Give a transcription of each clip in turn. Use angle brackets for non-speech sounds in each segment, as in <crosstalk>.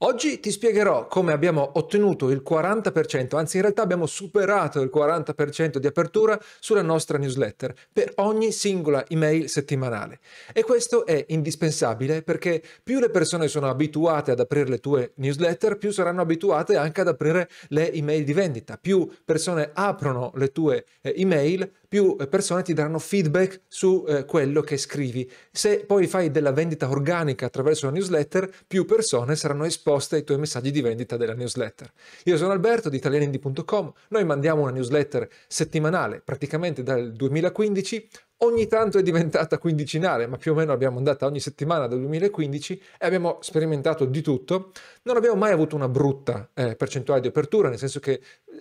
Oggi ti spiegherò come abbiamo ottenuto il 40%, anzi in realtà abbiamo superato il 40% di apertura sulla nostra newsletter per ogni singola email settimanale. E questo è indispensabile perché più le persone sono abituate ad aprire le tue newsletter, più saranno abituate anche ad aprire le email di vendita. Più persone aprono le tue eh, email, più eh, persone ti daranno feedback su eh, quello che scrivi. Se poi fai della vendita organica attraverso la newsletter, più persone saranno esposte ai tuoi messaggi di vendita della newsletter. Io sono Alberto di italianindi.com, noi mandiamo una newsletter settimanale praticamente dal 2015 ogni tanto è diventata quindicinale, ma più o meno l'abbiamo andata ogni settimana dal 2015 e abbiamo sperimentato di tutto. Non abbiamo mai avuto una brutta eh, percentuale di apertura, nel senso che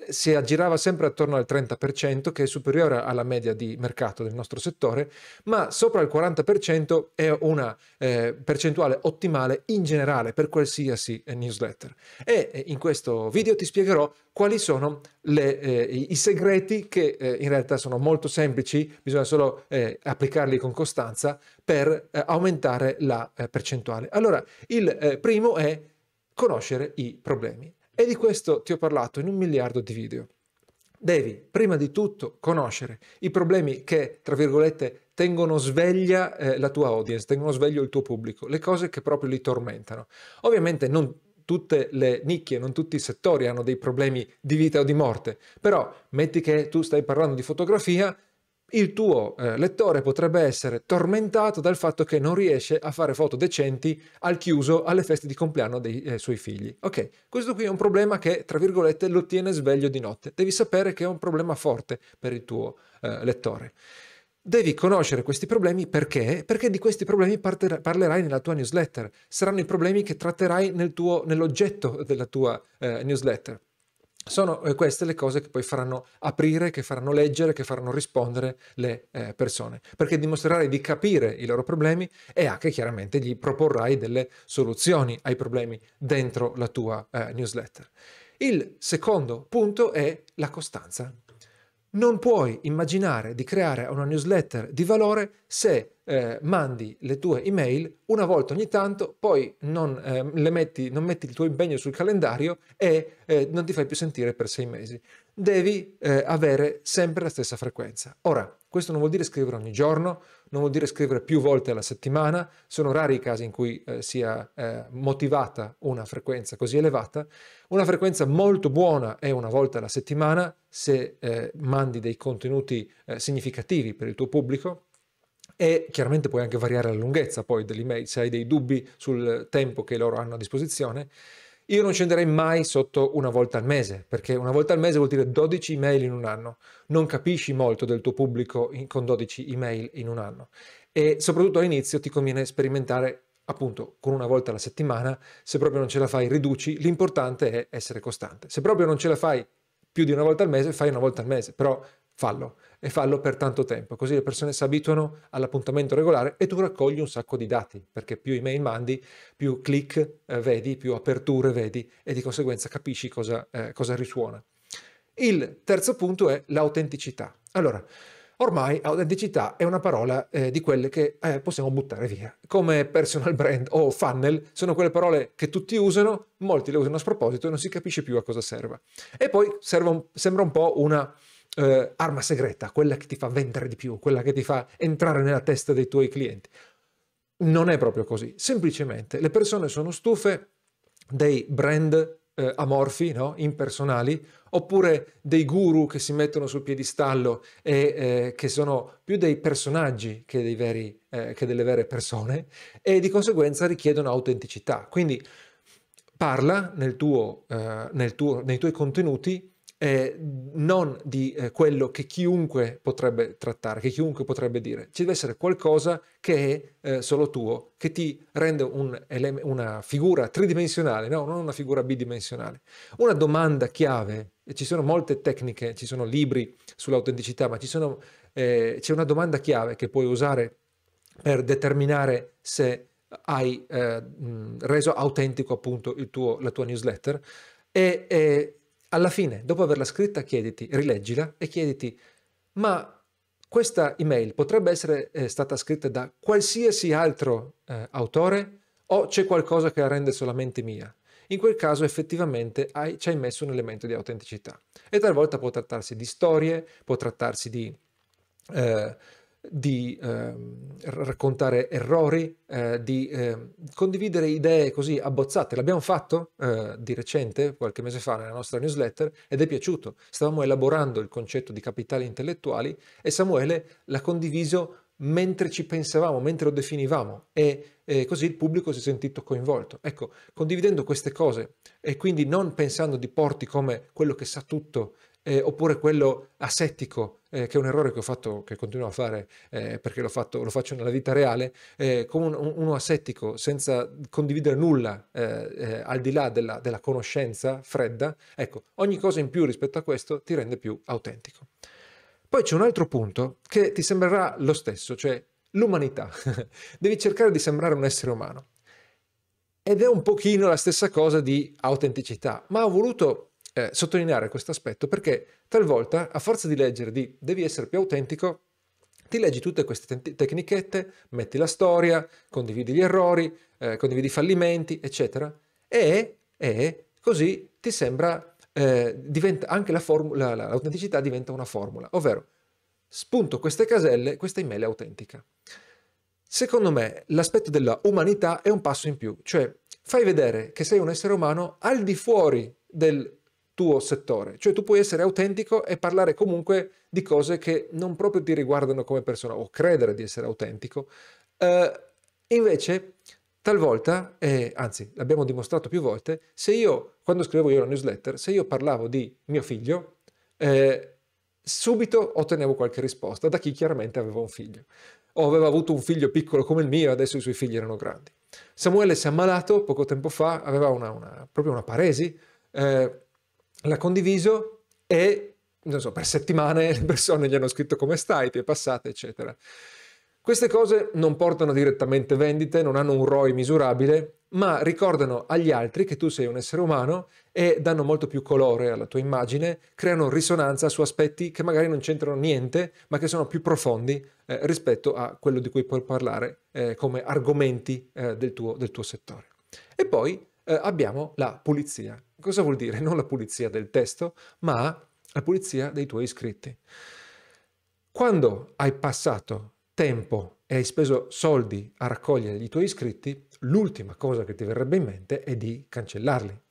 si aggirava sempre attorno al 30%, che è superiore alla media di mercato del nostro settore, ma sopra il 40% è una eh, percentuale ottimale in generale per qualsiasi eh, newsletter. E eh, in questo video ti spiegherò quali sono le, eh, i segreti che eh, in realtà sono molto semplici, bisogna solo eh, applicarli con costanza per aumentare la percentuale. Allora, il primo è conoscere i problemi e di questo ti ho parlato in un miliardo di video. Devi prima di tutto conoscere i problemi che, tra virgolette, tengono sveglia eh, la tua audience, tengono sveglio il tuo pubblico, le cose che proprio li tormentano. Ovviamente non tutte le nicchie, non tutti i settori hanno dei problemi di vita o di morte, però metti che tu stai parlando di fotografia, il tuo eh, lettore potrebbe essere tormentato dal fatto che non riesce a fare foto decenti al chiuso alle feste di compleanno dei eh, suoi figli. Ok, questo qui è un problema che, tra virgolette, lo tiene sveglio di notte. Devi sapere che è un problema forte per il tuo eh, lettore. Devi conoscere questi problemi perché? Perché di questi problemi parlerai nella tua newsletter. Saranno i problemi che tratterai nel tuo, nell'oggetto della tua eh, newsletter. Sono eh, queste le cose che poi faranno aprire, che faranno leggere, che faranno rispondere le eh, persone, perché dimostrerai di capire i loro problemi e anche chiaramente gli proporrai delle soluzioni ai problemi dentro la tua eh, newsletter. Il secondo punto è la costanza. Non puoi immaginare di creare una newsletter di valore se eh, mandi le tue email una volta ogni tanto, poi non, eh, metti, non metti il tuo impegno sul calendario e eh, non ti fai più sentire per sei mesi. Devi eh, avere sempre la stessa frequenza. Ora, questo non vuol dire scrivere ogni giorno, non vuol dire scrivere più volte alla settimana, sono rari i casi in cui eh, sia eh, motivata una frequenza così elevata. Una frequenza molto buona è una volta alla settimana se mandi dei contenuti significativi per il tuo pubblico, e chiaramente puoi anche variare la lunghezza poi dell'email se hai dei dubbi sul tempo che loro hanno a disposizione. Io non scenderei mai sotto una volta al mese, perché una volta al mese vuol dire 12 email in un anno. Non capisci molto del tuo pubblico in, con 12 email in un anno. E soprattutto all'inizio ti conviene sperimentare appunto con una volta alla settimana. Se proprio non ce la fai, riduci. L'importante è essere costante. Se proprio non ce la fai più di una volta al mese, fai una volta al mese, però fallo e fallo per tanto tempo, così le persone si abituano all'appuntamento regolare e tu raccogli un sacco di dati, perché più email mandi, più click eh, vedi, più aperture vedi e di conseguenza capisci cosa, eh, cosa risuona. Il terzo punto è l'autenticità. Allora, ormai autenticità è una parola eh, di quelle che eh, possiamo buttare via. Come personal brand o funnel sono quelle parole che tutti usano, molti le usano a sproposito e non si capisce più a cosa serva. E poi un, sembra un po' una eh, arma segreta, quella che ti fa vendere di più, quella che ti fa entrare nella testa dei tuoi clienti. Non è proprio così, semplicemente le persone sono stufe dei brand eh, amorfi, no? impersonali, oppure dei guru che si mettono sul piedistallo e eh, che sono più dei personaggi che, dei veri, eh, che delle vere persone e di conseguenza richiedono autenticità. Quindi parla nel tuo, eh, nel tuo, nei tuoi contenuti eh, non di eh, quello che chiunque potrebbe trattare, che chiunque potrebbe dire. Ci deve essere qualcosa che è eh, solo tuo, che ti rende un ele- una figura tridimensionale, no? non una figura bidimensionale. Una domanda chiave, e ci sono molte tecniche, ci sono libri sull'autenticità, ma sono, eh, c'è una domanda chiave che puoi usare per determinare se hai eh, reso autentico appunto tuo, la tua newsletter e, e alla fine, dopo averla scritta, chiediti, rileggila e chiediti, ma questa email potrebbe essere eh, stata scritta da qualsiasi altro eh, autore o c'è qualcosa che la rende solamente mia? in quel caso effettivamente hai, ci hai messo un elemento di autenticità. E talvolta può trattarsi di storie, può trattarsi di... Eh, di eh, raccontare errori, eh, di eh, condividere idee così abbozzate. L'abbiamo fatto eh, di recente, qualche mese fa, nella nostra newsletter ed è piaciuto. Stavamo elaborando il concetto di capitali intellettuali e Samuele l'ha condiviso mentre ci pensavamo, mentre lo definivamo e, e così il pubblico si è sentito coinvolto. Ecco, condividendo queste cose e quindi non pensando di porti come quello che sa tutto eh, oppure quello asettico, eh, che è un errore che ho fatto, che continuo a fare eh, perché l'ho fatto, lo faccio nella vita reale, eh, come un, uno asettico senza condividere nulla eh, eh, al di là della, della conoscenza fredda, ecco, ogni cosa in più rispetto a questo ti rende più autentico. Poi c'è un altro punto che ti sembrerà lo stesso, cioè l'umanità. <laughs> Devi cercare di sembrare un essere umano. Ed è un pochino la stessa cosa di autenticità, ma ho voluto eh, sottolineare questo aspetto perché talvolta a forza di leggere di devi essere più autentico, ti leggi tutte queste te- tecnichette, metti la storia, condividi gli errori, eh, condividi i fallimenti, eccetera, e, e così ti sembra, eh, diventa anche la formula, l'autenticità diventa una formula, ovvero spunto queste caselle, questa email è autentica. Secondo me l'aspetto della umanità è un passo in più, cioè fai vedere che sei un essere umano al di fuori del tuo settore. Cioè tu puoi essere autentico e parlare comunque di cose che non proprio ti riguardano come persona o credere di essere autentico. Uh, invece, talvolta, eh, anzi l'abbiamo dimostrato più volte, se io, quando scrivevo io la newsletter, se io parlavo di mio figlio, eh, subito ottenevo qualche risposta da chi chiaramente aveva un figlio. O aveva avuto un figlio piccolo come il mio, adesso i suoi figli erano grandi. Samuele si è ammalato poco tempo fa, aveva una, una, proprio una paresi, eh, l'ha condiviso e, non so, per settimane le persone gli hanno scritto come stai, ti è passata, eccetera. Queste cose non portano direttamente vendite, non hanno un ROI misurabile, ma ricordano agli altri che tu sei un essere umano e danno molto più colore alla tua immagine, creano risonanza su aspetti che magari non c'entrano niente, ma che sono più profondi eh, rispetto a quello di cui puoi parlare eh, come argomenti eh, del, tuo, del tuo settore. E poi eh, abbiamo la pulizia. Cosa vuol dire? Non la pulizia del testo, ma la pulizia dei tuoi iscritti. Quando hai passato tempo e hai speso soldi a raccogliere i tuoi iscritti, l'ultima cosa che ti verrebbe in mente è di cancellarli.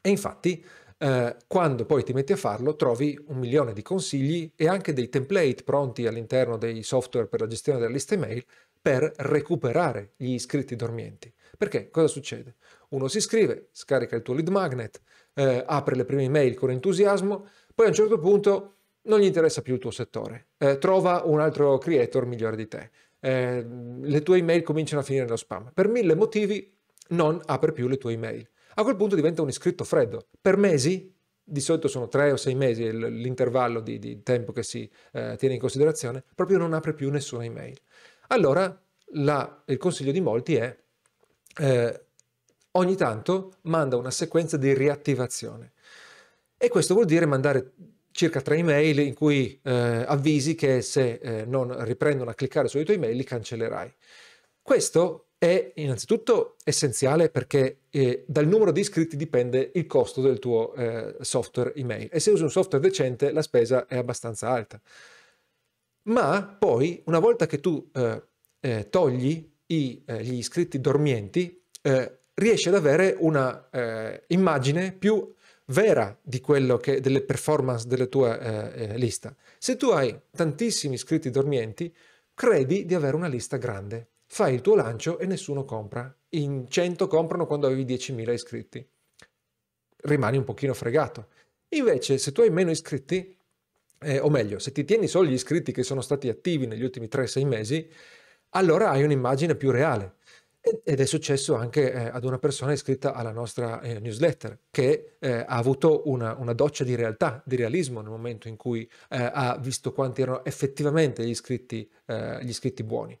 E infatti, eh, quando poi ti metti a farlo, trovi un milione di consigli e anche dei template pronti all'interno dei software per la gestione della lista email per recuperare gli iscritti dormienti. Perché cosa succede? Uno si iscrive, scarica il tuo lead magnet, eh, apre le prime email con entusiasmo, poi a un certo punto non gli interessa più il tuo settore, eh, trova un altro creator migliore di te, eh, le tue email cominciano a finire nello spam. Per mille motivi non apre più le tue email. A quel punto diventa un iscritto freddo. Per mesi, di solito sono tre o sei mesi l'intervallo di, di tempo che si eh, tiene in considerazione, proprio non apre più nessuna email. Allora la, il consiglio di molti è eh, ogni tanto manda una sequenza di riattivazione. E questo vuol dire mandare circa tre email in cui eh, avvisi che se eh, non riprendono a cliccare sulle tue email li cancellerai. Questo è innanzitutto essenziale perché eh, dal numero di iscritti dipende il costo del tuo eh, software email e se usi un software decente la spesa è abbastanza alta. Ma poi una volta che tu eh, eh, togli i, gli iscritti dormienti, riesci ad avere una immagine più vera di quello che, delle performance della tua eh, eh, lista. Se tu hai tantissimi iscritti dormienti, credi di avere una lista grande. Fai il tuo lancio e nessuno compra. In 100 comprano quando avevi 10.000 iscritti. Rimani un pochino fregato. Invece, se tu hai meno iscritti, eh, o meglio, se ti tieni solo gli iscritti che sono stati attivi negli ultimi 3-6 mesi, allora hai un'immagine più reale. Ed è successo anche eh, ad una persona iscritta alla nostra eh, newsletter che eh, ha avuto una, una, doccia di realtà, di realismo nel momento in cui eh, ha visto quanti erano effettivamente gli iscritti, eh, gli iscritti buoni.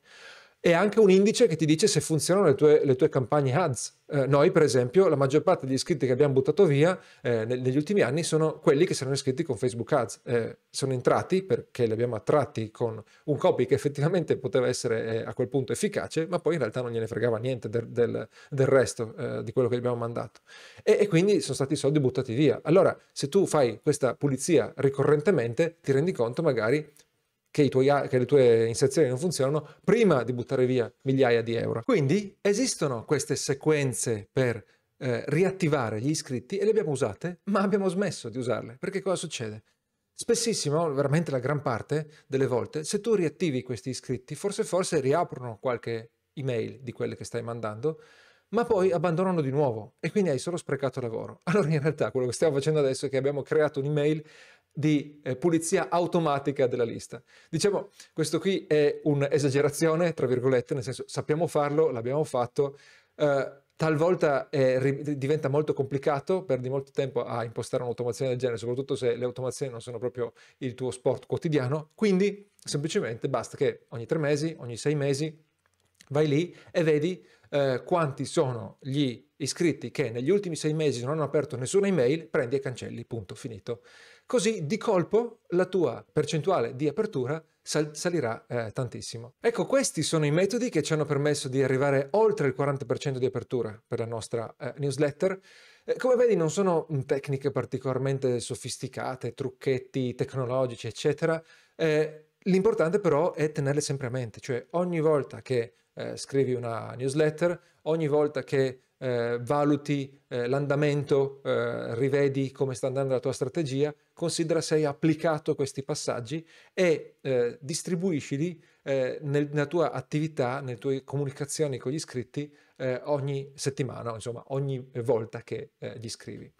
È anche un indice che ti dice se funzionano le tue, le tue campagne ads. Eh, noi, per esempio, la maggior parte degli iscritti che abbiamo buttato via eh, negli ultimi anni sono quelli che sono iscritti con Facebook Ads. Eh, sono entrati perché li abbiamo attratti con un copy che effettivamente poteva essere eh, a quel punto efficace, ma poi in realtà non gliene fregava niente del, del, del resto eh, di quello che gli abbiamo mandato. E, e quindi sono stati i soldi buttati via. Allora, se tu fai questa pulizia ricorrentemente, ti rendi conto magari che, tuoi, che, le tue inserzioni non funzionano prima di buttare via migliaia di euro. Quindi esistono queste sequenze per eh, riattivare gli iscritti e le abbiamo usate, ma abbiamo smesso di usarle. Perché cosa succede? Spessissimo, veramente la gran parte delle volte, se tu riattivi questi iscritti, forse forse riaprono qualche email di quelle che stai mandando, ma poi abbandonano di nuovo e quindi hai solo sprecato lavoro. <laughs> Allora in realtà quello che stiamo facendo adesso è che abbiamo creato un'email di eh, pulizia automatica della lista. Diciamo, questo qui è un'esagerazione, tra virgolette, nel senso sappiamo farlo, l'abbiamo fatto, eh, talvolta è, diventa molto complicato, perdi molto tempo a impostare un'automazione del genere, soprattutto se le automazioni non sono proprio il tuo sport quotidiano, quindi semplicemente basta che ogni tre mesi, ogni sei mesi vai lì e vedi eh, quanti sono gli iscritti che negli ultimi sei mesi non hanno aperto nessuna email, prendi e cancelli, punto, finito. Così di colpo la tua percentuale di apertura sal- salirà eh, tantissimo. Ecco, questi sono i metodi che ci hanno permesso di arrivare oltre il 40% di apertura per la nostra eh, newsletter. Eh, come vedi non sono tecniche particolarmente sofisticate, trucchetti tecnologici, eccetera. Eh, l'importante però è tenerle sempre a mente, cioè ogni volta che eh, scrivi una newsletter, ogni volta che eh, valuti eh, l'andamento, eh, rivedi come sta andando la tua strategia, considera se hai applicato questi passaggi e eh, distribuiscili eh, nel, nella tua attività, nelle tue comunicazioni con gli iscritti eh, ogni settimana, insomma ogni volta che gli scrivi.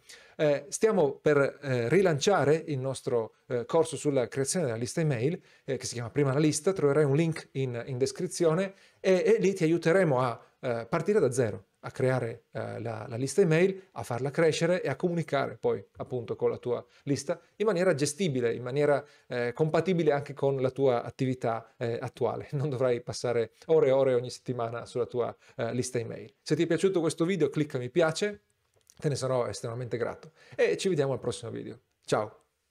stiamo per rilanciare il nostro corso sulla creazione della lista email che si chiama Prima la lista, troverai un link in, in descrizione e, e lì ti aiuteremo a partire da zero a creare eh, la, la, lista email, a farla crescere e a comunicare poi appunto con la tua lista in maniera gestibile, in maniera eh, compatibile anche con la tua attività eh, attuale. Non dovrai passare ore e ore ogni settimana sulla tua eh, lista email. Se ti è piaciuto questo video clicca mi piace, te ne sarò estremamente grato e ci vediamo al prossimo video. Ciao!